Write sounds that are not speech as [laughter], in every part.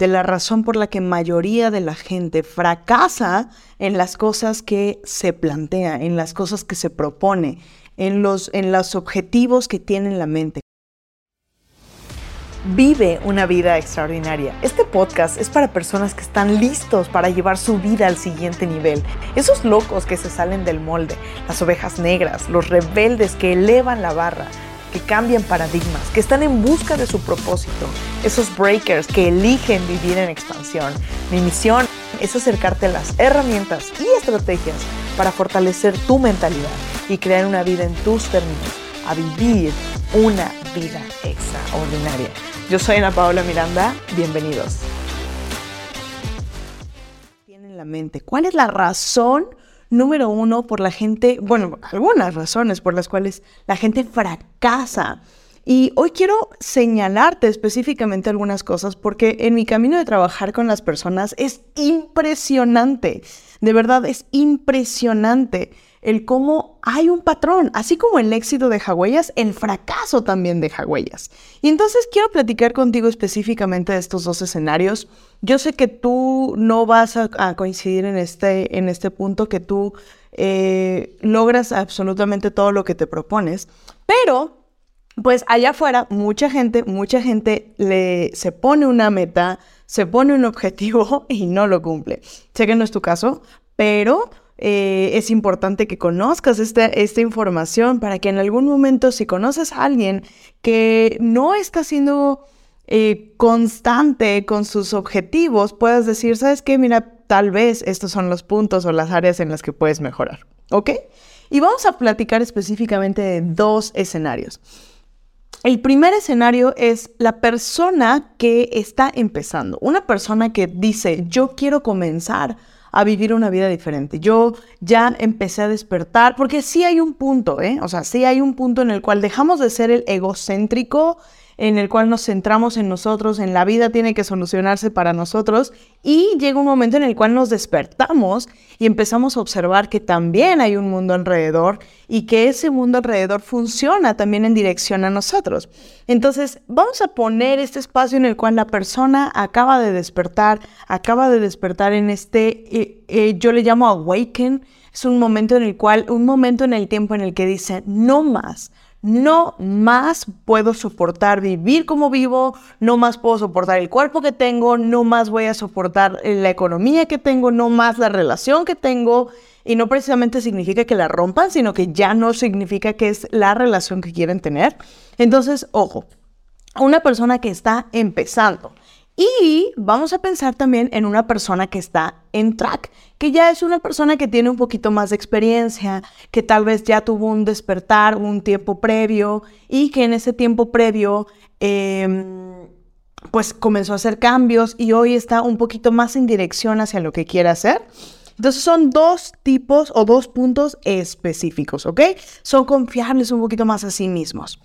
de la razón por la que mayoría de la gente fracasa en las cosas que se plantea, en las cosas que se propone, en los, en los objetivos que tiene en la mente. Vive una vida extraordinaria. Este podcast es para personas que están listos para llevar su vida al siguiente nivel. Esos locos que se salen del molde, las ovejas negras, los rebeldes que elevan la barra, que cambian paradigmas, que están en busca de su propósito. Esos breakers que eligen vivir en expansión. Mi misión es acercarte a las herramientas y estrategias para fortalecer tu mentalidad y crear una vida en tus términos, a vivir una vida extraordinaria. Yo soy Ana Paola Miranda, bienvenidos. Tienen la mente, ¿cuál es la razón número uno por la gente, bueno, algunas razones por las cuales la gente fracasa? Y hoy quiero señalarte específicamente algunas cosas porque en mi camino de trabajar con las personas es impresionante, de verdad es impresionante el cómo hay un patrón, así como el éxito de Huellas, el fracaso también de Huellas. Y entonces quiero platicar contigo específicamente de estos dos escenarios. Yo sé que tú no vas a, coincidir en este, en este punto, que tú eh, logras absolutamente todo lo que te propones, pero pues allá afuera mucha gente, mucha gente le, se pone una meta, se pone un objetivo [laughs] y no lo cumple. Sé que no es tu caso, pero eh, es importante que conozcas esta información para que en algún momento si conoces a alguien que no está siendo eh, constante con sus objetivos, puedas decir, ¿sabes qué? Mira, tal vez estos son los puntos o las áreas en las que puedes mejorar. ¿Ok? Y vamos a platicar específicamente de dos escenarios. El primer escenario es la persona que está empezando, una persona que dice, yo quiero comenzar a vivir una vida diferente. Yo ya empecé a despertar, porque sí hay un punto, ¿eh? O sea, sí hay un punto en el cual dejamos de ser el egocéntrico en el cual nos centramos en nosotros, en la vida tiene que solucionarse para nosotros y llega un momento en el cual nos despertamos y empezamos a observar que también hay un mundo alrededor y que ese mundo alrededor funciona también en dirección a nosotros. Entonces, vamos a poner este espacio en el cual la persona acaba de despertar, acaba de despertar en este, eh, eh, yo le llamo awaken, es un momento en el cual, un momento en el tiempo en el que dice, no más, no más puedo soportar vivir como vivo, no más puedo soportar el cuerpo que tengo, no más voy a soportar la economía que tengo, no más la relación que tengo. Y no precisamente significa que la rompan, sino que ya no significa que es la relación que quieren tener. Entonces, ojo, una persona que está empezando y vamos a pensar también en una persona que está en track, que ya es una persona que tiene un poquito más de experiencia, que tal vez ya tuvo un despertar, un tiempo previo y que en ese tiempo previo... Em, pues comenzó a hacer cambios y hoy está un poquito más en dirección hacia lo que quiere hacer. Entonces son dos tipos o dos puntos específicos, ¿ok? Son confiables un poquito más a sí mismos.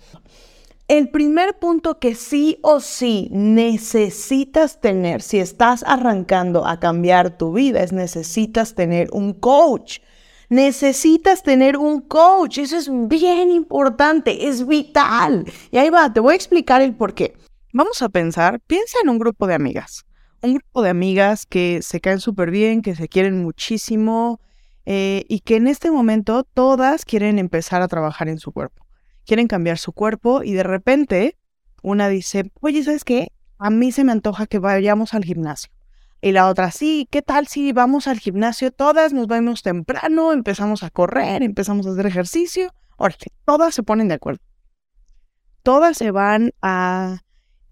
El primer punto que sí o sí necesitas tener si estás arrancando a cambiar tu vida es necesitas tener un coach. Necesitas tener un coach. Eso es bien importante, es vital. Y ahí va, te voy a explicar el por qué. Vamos a pensar, piensa en un grupo de amigas. Un grupo de amigas que se caen súper bien, que se quieren muchísimo eh, y que en este momento todas quieren empezar a trabajar en su cuerpo quieren cambiar su cuerpo y de repente una dice, oye, ¿sabes qué? A mí se me antoja que vayamos al gimnasio. Y la otra, sí, ¿qué tal si vamos al gimnasio todas, nos vamos temprano, empezamos a correr, empezamos a hacer ejercicio? Órale, todas se ponen de acuerdo. Todas se van a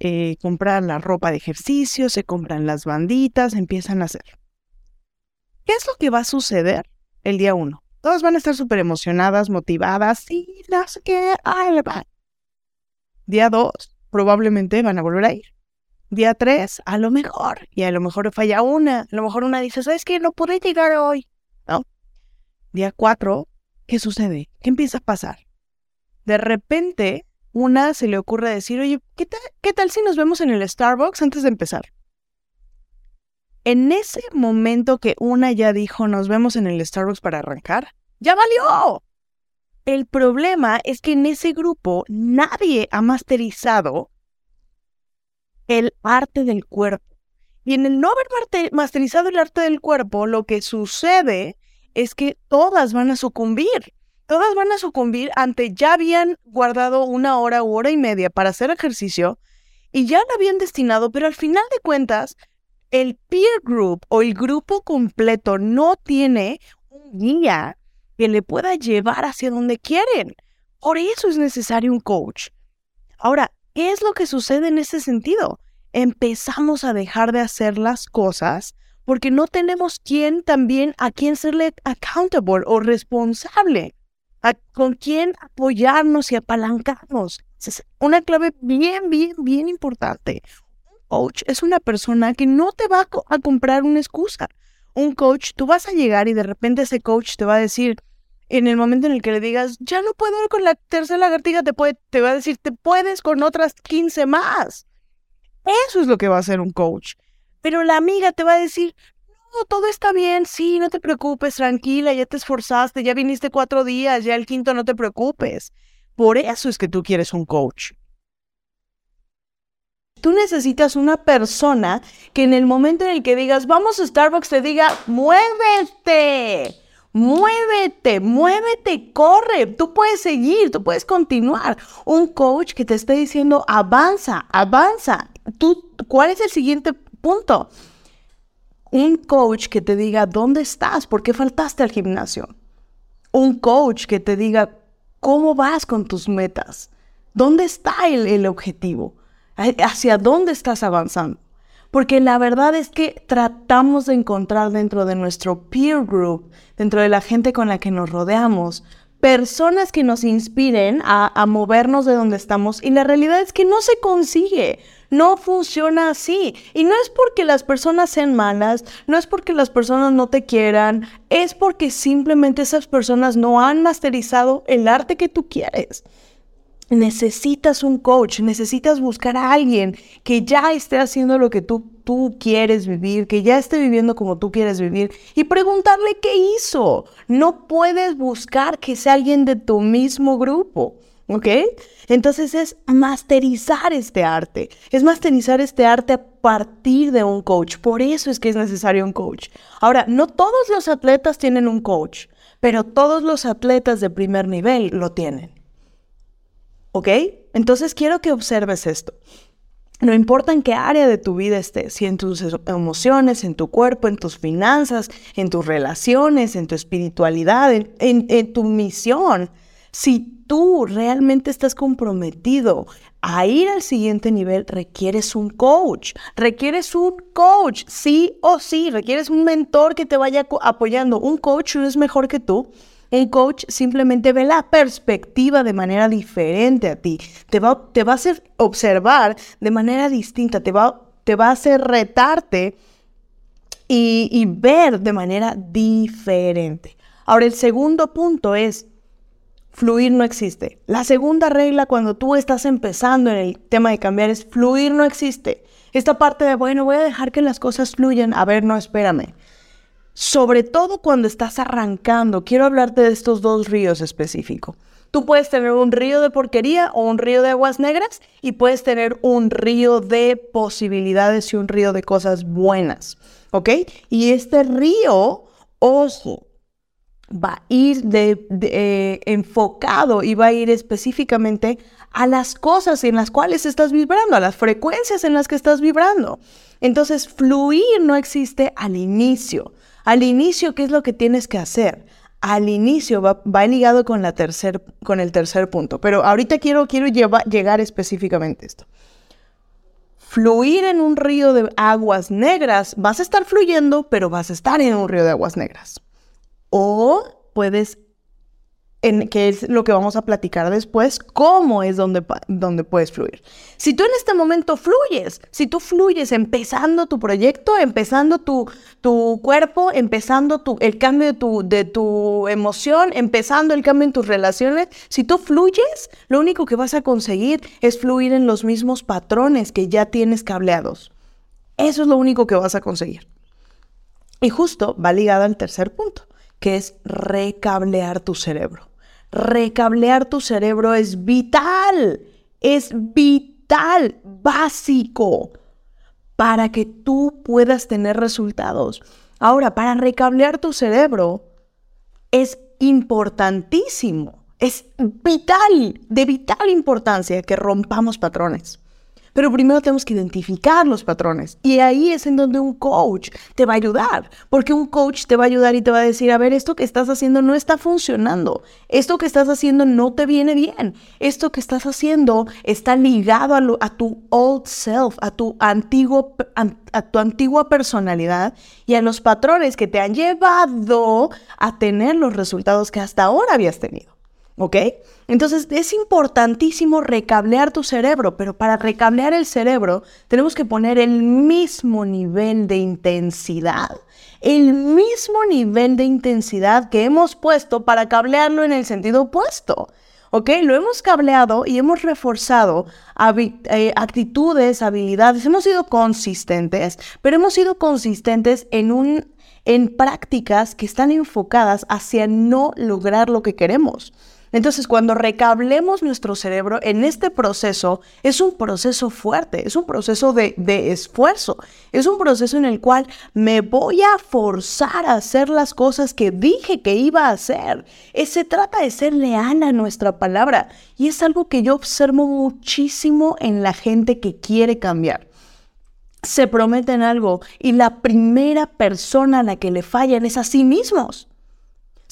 eh, comprar la ropa de ejercicio, se compran las banditas, empiezan a hacer. ¿Qué es lo que va a suceder el día uno? Todas van a estar súper emocionadas, motivadas, y no sé qué, ay, va. Día dos, probablemente van a volver a ir. Día tres, a lo mejor, y a lo mejor falla una, a lo mejor una dice, ¿sabes qué? No pude llegar hoy. ¿No? Día cuatro, ¿qué sucede? ¿Qué empieza a pasar? De repente, una se le ocurre decir, oye, ¿qué ¿qué tal si nos vemos en el Starbucks antes de empezar? En ese momento que una ya dijo nos vemos en el Starbucks para arrancar, ya valió. El problema es que en ese grupo nadie ha masterizado el arte del cuerpo Y en el no haber masterizado el arte del cuerpo, lo que sucede es que todas van a sucumbir. Todas van a sucumbir ante ya habían guardado una hora u hora y media para hacer ejercicio y ya lo habían destinado, pero al final de cuentas, el peer group o el grupo completo no tiene un guía que le pueda llevar hacia donde quieren. Por eso es necesario un coach. Ahora, ¿qué es lo que sucede en ese sentido? Empezamos a dejar de hacer las cosas porque no tenemos quien también a quien serle accountable o responsable, con quien apoyarnos y apalancarnos. Es una clave bien, bien, bien importante. Es una persona que no te va a comprar una excusa. Un coach, tú vas a llegar y de repente ese coach te va a decir, en el momento en el que le digas, ya no puedo con la tercera lagartija, te, puede, te va a decir, te puedes con otras 15 más. Eso es lo que va a hacer un coach. Pero la amiga te va a decir, no, todo está bien, sí, no te preocupes, tranquila, ya te esforzaste, ya viniste cuatro días, ya el quinto no te preocupes. Por eso es que tú quieres un coach. Tú necesitas una persona que en el momento en el que digas, vamos a Starbucks, te diga, muévete, muévete, muévete, corre, tú puedes seguir, tú puedes continuar. Un coach que te esté diciendo, avanza, avanza. ¿Tú, ¿Cuál es el siguiente punto. Un coach que te diga dónde estás, por qué faltaste al gimnasio. Un coach que te diga cómo vas con tus metas, dónde está el, el objetivo, hacia dónde estás avanzando. Porque la verdad es que tratamos de encontrar dentro de nuestro peer group, dentro de la gente con la que nos rodeamos, personas que nos inspiren a, movernos de donde estamos y la realidad es que no se consigue. No funciona así. Y no es porque las personas sean malas, no es porque las personas no te quieran, es porque simplemente esas personas no han masterizado el arte que tú quieres. Necesitas un coach, necesitas buscar a alguien que ya esté haciendo lo que tú, tú quieres vivir, que ya esté viviendo como tú quieres vivir y preguntarle qué hizo. No puedes buscar que sea alguien de tu mismo grupo. ¿Ok? Entonces es masterizar este arte, es masterizar este arte a partir de un coach. Por eso es que es necesario un coach. Ahora, no todos los atletas tienen un coach, pero todos los atletas de primer nivel lo tienen. ¿Ok? Entonces quiero que observes esto. No importa en qué área de tu vida estés, si en tus emociones, en tu cuerpo, en tus finanzas, en tus relaciones, en tu espiritualidad, en, en tu misión, si tú realmente estás comprometido a ir al siguiente nivel, requieres un coach. Requieres un coach, sí o sí. Requieres un mentor que te vaya apoyando. Un coach no es mejor que tú. El coach simplemente ve la perspectiva de manera diferente a ti. Te va, te va a hacer observar de manera distinta. Te va, te va a hacer retarte y, y ver de manera diferente. Ahora, el segundo punto es fluir no existe. La segunda regla cuando tú estás empezando en el tema de cambiar es fluir no existe. Esta parte de, bueno, voy a dejar que las cosas fluyan. A ver, no, espérame. Sobre todo cuando estás arrancando, quiero hablarte de estos dos ríos específicos. Tú puedes tener un río de porquería o un río de aguas negras y puedes tener un río de posibilidades y un río de cosas buenas, ¿ok? Y este río, ojo, va a ir de, eh, enfocado y va a ir específicamente a las cosas en las cuales estás vibrando, a las frecuencias en las que estás vibrando. Entonces, fluir no existe al inicio. Al inicio, ¿qué es lo que tienes que hacer? Al inicio va, ligado con, la tercer, con el tercer punto, pero ahorita quiero, quiero llegar específicamente a esto. Fluir en un río de aguas negras, vas a estar fluyendo, pero vas a estar en un río de aguas negras. O puedes, en, que es lo que vamos a platicar después, cómo es donde, donde puedes fluir. Si tú en este momento fluyes, si tú fluyes empezando tu proyecto, empezando tu, tu cuerpo, empezando tu, el cambio de tu, de tu emoción, empezando el cambio en tus relaciones, si tú fluyes, lo único que vas a conseguir es fluir en los mismos patrones que ya tienes cableados. Eso es lo único que vas a conseguir. Y justo va ligado al tercer punto que es recablear tu cerebro. Recablear tu cerebro es vital, es vital, básico para que tú puedas tener resultados. Ahora, para recablear tu cerebro es importantísimo, es vital, de vital importancia que rompamos patrones. Pero primero tenemos que identificar los patrones. Y ahí es en donde un coach te va a ayudar. Porque un coach te va a ayudar y te va a decir, a ver, esto que estás haciendo no está funcionando. Esto que estás haciendo no te viene bien. Esto que estás haciendo está ligado a, tu old self, a tu, antiguo, a tu antigua personalidad y a los patrones que te han llevado a tener los resultados que hasta ahora habías tenido. ¿Ok? Entonces es importantísimo recablear tu cerebro, pero para recablear el cerebro tenemos que poner el mismo nivel de intensidad, el mismo nivel de intensidad que hemos puesto para cablearlo en el sentido opuesto. ¿Ok? Lo hemos cableado y hemos reforzado eh, actitudes, habilidades, hemos sido consistentes, pero hemos sido consistentes en un en prácticas que están enfocadas hacia no lograr lo que queremos. Entonces, cuando recablemos nuestro cerebro en este proceso, es un proceso fuerte, es un proceso de, esfuerzo, es un proceso en el cual me voy a forzar a hacer las cosas que dije que iba a hacer. Eh, se trata de ser leal a nuestra palabra y es algo que yo observo muchísimo en la gente que quiere cambiar se prometen algo y la primera persona a la que le fallan es a sí mismos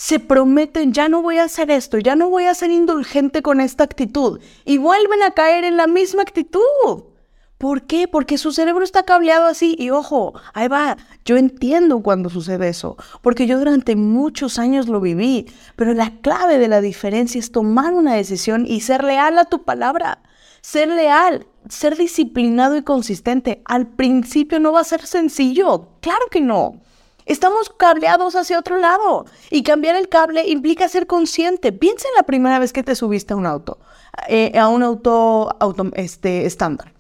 se prometen, ya no voy a hacer esto, ya no voy a ser indulgente con esta actitud y vuelven a caer en la misma actitud. ¿Por qué? Porque su cerebro está cableado así y ojo, ahí va, yo entiendo cuando sucede eso, porque yo durante muchos años lo viví, pero la clave de la diferencia es tomar una decisión y ser leal a tu palabra, ser leal, ser disciplinado y consistente. Al principio no va a ser sencillo, claro que no. Estamos cableados hacia otro lado y cambiar el cable implica ser consciente. Piensa en la primera vez que te subiste a un auto, eh, a un auto, este, estándar.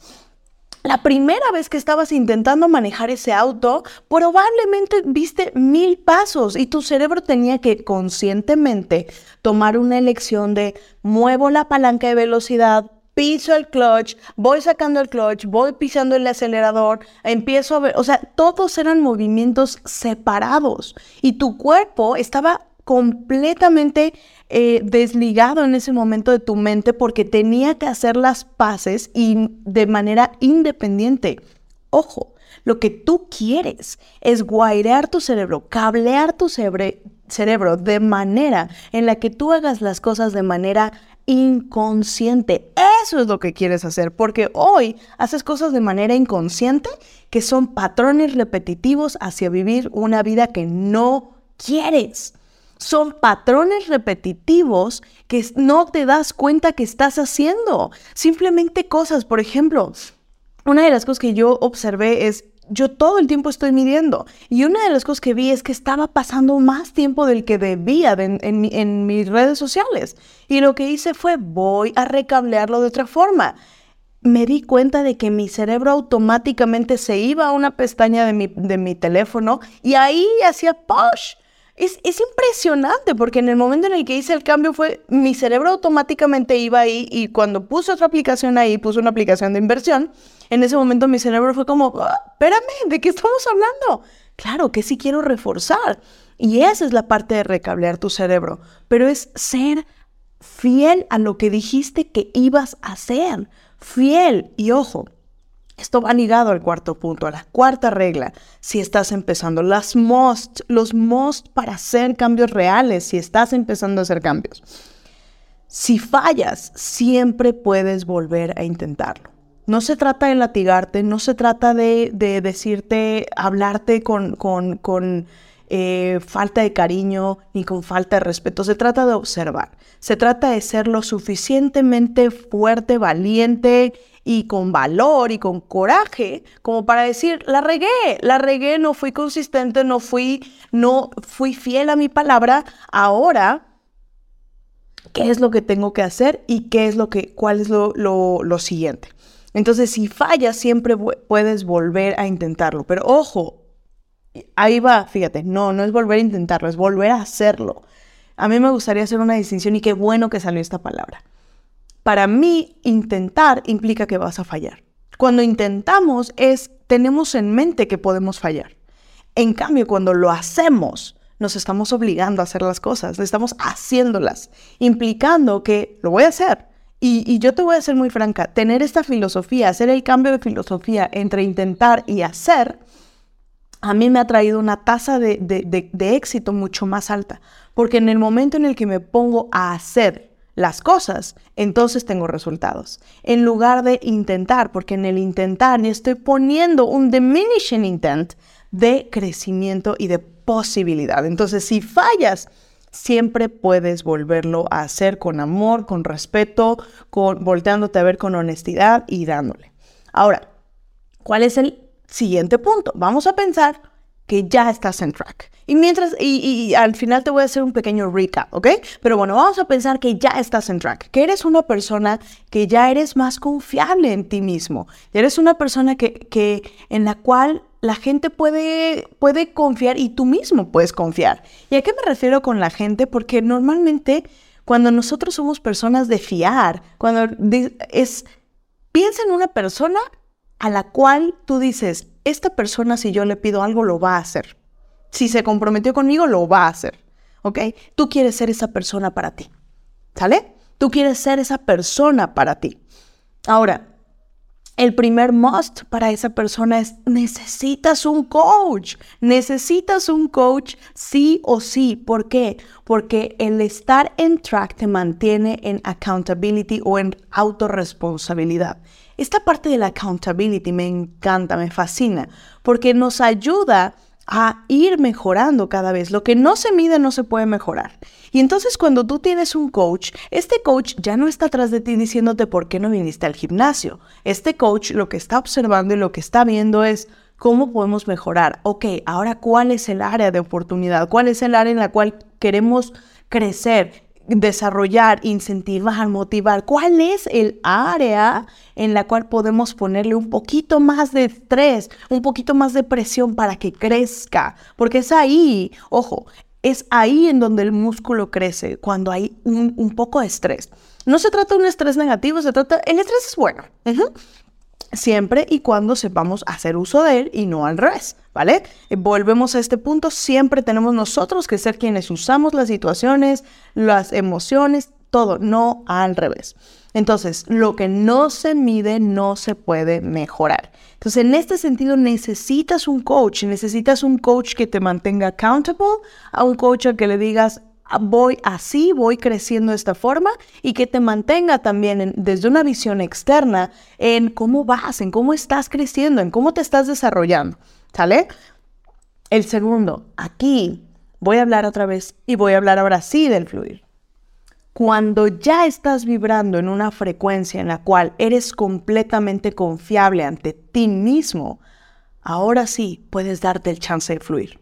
La primera vez que estabas intentando manejar ese auto, probablemente viste mil pasos y tu cerebro tenía que conscientemente tomar una elección de muevo la palanca de velocidad, piso el clutch, voy sacando el clutch, voy pisando el acelerador, empiezo a ver, o sea, todos eran movimientos separados y tu cuerpo estaba completamente eh, desligado en ese momento de tu mente porque tenía que hacer las paces y de manera independiente. Ojo, lo que tú quieres es guairear tu cerebro, cablear tu cerebro de manera en la que tú hagas las cosas de manera inconsciente. Eso es lo que quieres hacer, porque hoy haces cosas de manera inconsciente que son patrones repetitivos hacia vivir una vida que no quieres. Son patrones repetitivos que no te das cuenta que estás haciendo. Simplemente cosas, por ejemplo, una de las cosas que yo observé es yo todo el tiempo estoy midiendo. Y una de las cosas que vi es que estaba pasando más tiempo del que debía en, mis redes sociales. Y lo que hice fue, voy a recablearlo de otra forma. Me di cuenta de que mi cerebro automáticamente se iba a una pestaña de mi, de mi teléfono y ahí hacía push. Es, es, impresionante porque en el momento en el que hice el cambio fue mi cerebro automáticamente iba ahí y cuando puse otra aplicación ahí, puse una aplicación de inversión, en ese momento mi cerebro fue como, ah, espérame, ¿de qué estamos hablando? Claro que sí quiero reforzar. Y esa es la parte de recablear tu cerebro, pero es ser fiel a lo que dijiste que ibas a hacer. Fiel. Y ojo, esto va ligado al cuarto punto, a la cuarta regla. Si estás empezando, las most, los most para hacer cambios reales, si estás empezando a hacer cambios. Si fallas, siempre puedes volver a intentarlo. No se trata de latigarte, no se trata de, decirte, hablarte con, con, eh, falta de cariño ni con falta de respeto. Se trata de observar. Se trata de ser lo suficientemente fuerte, valiente y con valor y con coraje como para decir, la regué, la regué, no fui consistente, no fui, no fui fiel a mi palabra. Ahora qué es lo que tengo que hacer y qué es lo que, cuál es lo, lo siguiente. Entonces, si fallas, siempre puedes volver a intentarlo. Pero ojo, ahí va, fíjate, no, no es volver a intentarlo, es volver a hacerlo. A mí me gustaría hacer una distinción y qué bueno que salió esta palabra. Para mí, intentar implica que vas a fallar. Cuando intentamos es tenemos en mente que podemos fallar. En cambio, cuando lo hacemos, nos estamos obligando a hacer las cosas, estamos haciéndolas, implicando que lo voy a hacer. Y, yo te voy a ser muy franca, tener esta filosofía, hacer el cambio de filosofía entre intentar y hacer, a mí me ha traído una tasa de, de, éxito mucho más alta. Porque en el momento en el que me pongo a hacer las cosas, entonces tengo resultados. En lugar de intentar, porque en el intentar estoy poniendo un diminishing intent de crecimiento y de posibilidad. Entonces, si fallas, siempre puedes volverlo a hacer con amor, con respeto, con volteándote a ver con honestidad y dándole. Ahora, ¿cuál es el siguiente punto? Vamos a pensar que ya estás en track. Y mientras, y, al final te voy a hacer un pequeño recap, ¿ok? Pero bueno, vamos a pensar que ya estás en track, que eres una persona que ya eres más confiable en ti mismo, eres una persona que, que en la cual la gente puede, puede confiar y tú mismo puedes confiar. ¿Y a qué me refiero con la gente? Porque normalmente cuando nosotros somos personas de fiar, cuando es, piensa en una persona a la cual tú dices, esta persona si yo le pido algo lo va a hacer. Si se comprometió conmigo, lo va a hacer. ¿Ok? Tú quieres ser esa persona para ti. ¿Sale? Tú quieres ser esa persona para ti. Ahora, el primer must para esa persona es necesitas un coach. Necesitas un coach sí o sí. ¿Por qué? Porque el estar en track te mantiene en accountability o en autorresponsabilidad. Esta parte de la accountability me encanta, me fascina, porque nos ayuda a ir mejorando cada vez. Lo que no se mide no se puede mejorar. Y entonces cuando tú tienes un coach, este coach ya no está atrás de ti diciéndote por qué no viniste al gimnasio. Este coach lo que está observando y lo que está viendo es cómo podemos mejorar. Ok, ahora cuál es el área de oportunidad, cuál es el área en la cual queremos crecer, desarrollar, incentivar, motivar. ¿Cuál es el área en la cual podemos ponerle un poquito más de estrés, un poquito más de presión para que crezca? Porque es ahí, ojo, es ahí en donde el músculo crece, cuando hay un, poco de estrés. No se trata de un estrés negativo, se trata, el estrés es bueno siempre y cuando sepamos hacer uso de él y no al revés, ¿vale? Eh, volvemos a este punto, siempre tenemos nosotros que ser quienes usamos las situaciones, las emociones, todo, no al revés. Entonces, lo que no se mide no se puede mejorar. Entonces, en este sentido, necesitas un coach, necesitas un coach que te mantenga accountable, a un coach al que le digas, voy así, voy creciendo de esta forma y que te mantenga también desde una visión externa en cómo vas, en cómo estás creciendo, en cómo te estás desarrollando. ¿Sale? El segundo, aquí voy a hablar otra vez y voy a hablar ahora sí del fluir. Cuando ya estás vibrando en una frecuencia en la cual eres completamente confiable ante ti mismo, ahora sí puedes darte el chance de fluir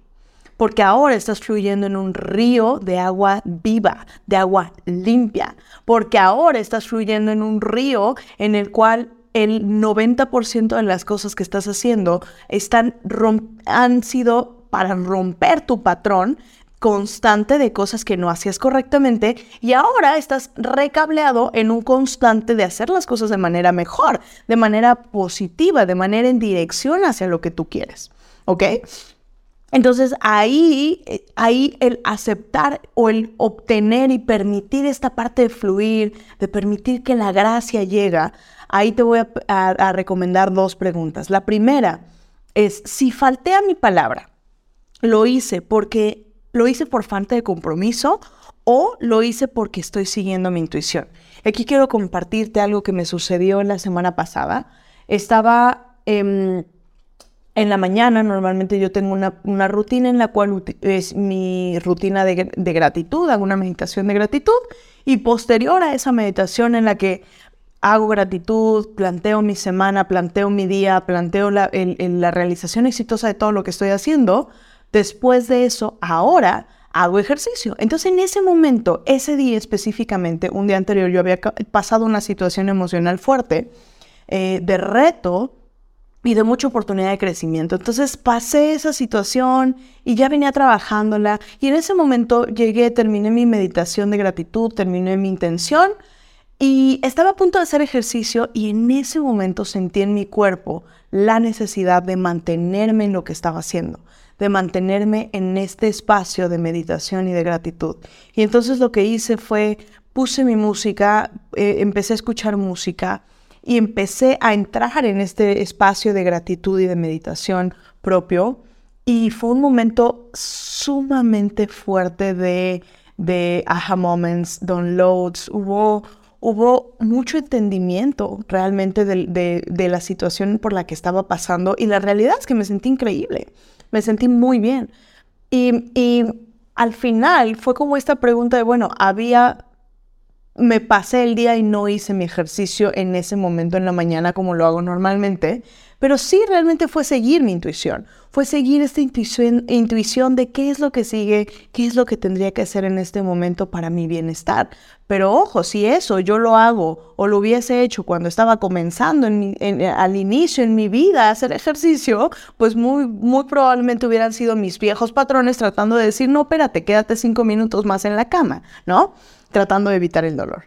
porque ahora estás fluyendo en un río de agua viva, de agua limpia, porque ahora estás fluyendo en un río en el cual el 90% de las cosas que estás haciendo están han sido para romper tu patrón constante de cosas que no hacías correctamente y ahora estás recableado en un constante de hacer las cosas de manera mejor, de manera positiva, de manera en dirección hacia lo que tú quieres. ¿Ok? Entonces ahí, eh, ahí el aceptar o el obtener y permitir esta parte de fluir, de permitir que la gracia llega, ahí te voy a, recomendar dos preguntas. La primera es, si falté a mi palabra, ¿lo hice porque lo hice por falta de compromiso o lo hice porque estoy siguiendo mi intuición? Aquí quiero compartirte algo que me sucedió la semana pasada. Estaba... Em, en la mañana normalmente yo tengo una, rutina en la cual es mi rutina de, gratitud, hago una meditación de gratitud y posterior a esa meditación en la que hago gratitud, planteo mi semana, planteo mi día, planteo la, la realización exitosa de todo lo que estoy haciendo, después de eso, ahora hago ejercicio. Entonces en ese momento, ese día específicamente, un día anterior, yo había pasado una situación emocional fuerte eh, de reto y de mucha oportunidad de crecimiento. Entonces pasé esa situación y ya venía trabajándola y en ese momento llegué, terminé mi meditación de gratitud, terminé mi intención y estaba a punto de hacer ejercicio y en ese momento sentí en mi cuerpo la necesidad de mantenerme en lo que estaba haciendo, de mantenerme en este espacio de meditación y de gratitud. Y entonces lo que hice fue, puse mi música, eh, empecé a escuchar música y empecé a entrar en este espacio de gratitud y de meditación propio. Y fue un momento sumamente fuerte de, de aha moments, downloads, hubo hubo mucho entendimiento realmente de, la situación por la que estaba pasando y la realidad es que me sentí increíble, me sentí muy bien. Y, y al final fue como esta pregunta de, bueno, había, me pasé el día y no hice mi ejercicio en ese momento en la mañana como lo hago normalmente, pero sí realmente fue seguir mi intuición, fue seguir esta intuición, de qué es lo que sigue, qué es lo que tendría que hacer en este momento para mi bienestar. Pero ojo, si eso yo lo hago o lo hubiese hecho cuando estaba comenzando al inicio en mi vida a hacer ejercicio, pues muy, muy probablemente hubieran sido mis viejos patrones tratando de decir, no, espérate, quédate cinco minutos más en la cama, ¿no? Tratando de evitar el dolor.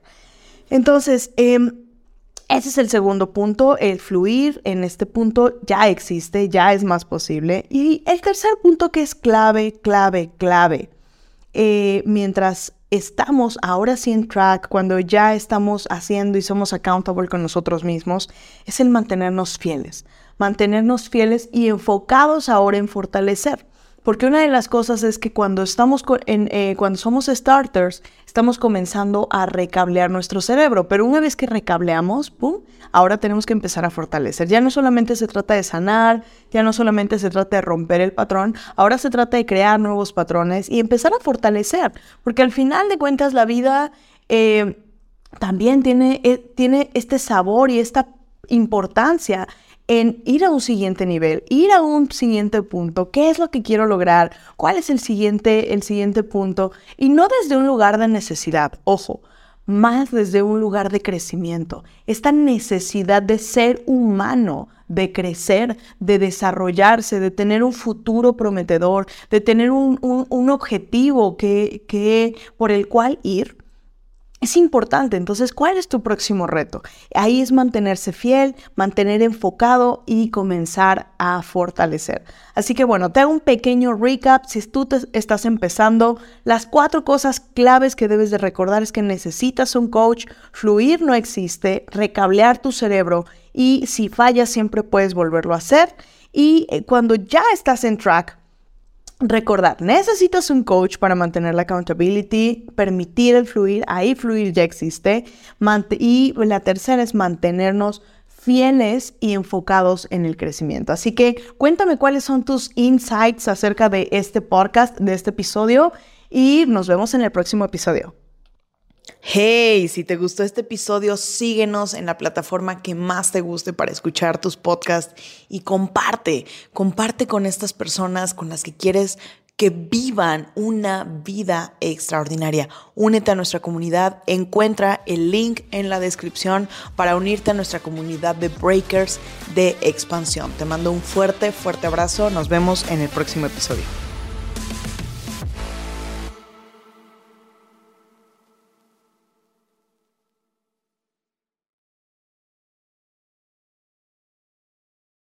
Entonces, eh, ese es el segundo punto, el fluir en este punto ya existe, ya es más posible. Y el tercer punto que es clave, clave, clave, eh, mientras estamos ahora sí en track, cuando ya estamos haciendo y somos accountable con nosotros mismos, es el mantenernos fieles, mantenernos fieles y enfocados ahora en fortalecer. Porque una de las cosas es que cuando estamos eh, cuando somos starters, estamos comenzando a recablear nuestro cerebro, pero una vez que recableamos, ¡pum! Ahora tenemos que empezar a fortalecer. Ya no solamente se trata de sanar, ya no solamente se trata de romper el patrón, ahora se trata de crear nuevos patrones y empezar a fortalecer, porque al final de cuentas la vida eh, también tiene, eh, tiene este sabor y esta importancia en ir a un siguiente nivel, ir a un siguiente punto, qué es lo que quiero lograr, cuál es el siguiente, el siguiente punto, y no desde un lugar de necesidad, ojo, más desde un lugar de crecimiento, esta necesidad de ser humano, de crecer, de desarrollarse, de tener un futuro prometedor, de tener un, objetivo que, por el cual ir es importante. Entonces, ¿cuál es tu próximo reto? Ahí es mantenerse fiel, mantener enfocado y comenzar a fortalecer. Así que bueno, te hago un pequeño recap. Si tú te estás empezando, las cuatro cosas claves que debes de recordar es que necesitas un coach, fluir no existe, recablear tu cerebro y si fallas siempre puedes volverlo a hacer. Y eh, cuando ya estás en track, Recordar, necesitas un coach para mantener la accountability, permitir el fluir, ahí fluir ya existe. y la tercera es mantenernos fieles y enfocados en el crecimiento. Así que cuéntame cuáles son tus insights acerca de este podcast, de este episodio, y nos vemos en el próximo episodio. Hey, si te gustó este episodio, síguenos en la plataforma que más te guste para escuchar tus podcasts y comparte, comparte con estas personas con las que quieres que vivan una vida extraordinaria. Únete a nuestra comunidad, encuentra el link en la descripción para unirte a nuestra comunidad de Breakers de expansión. Te mando un fuerte, fuerte abrazo, nos vemos en el próximo episodio.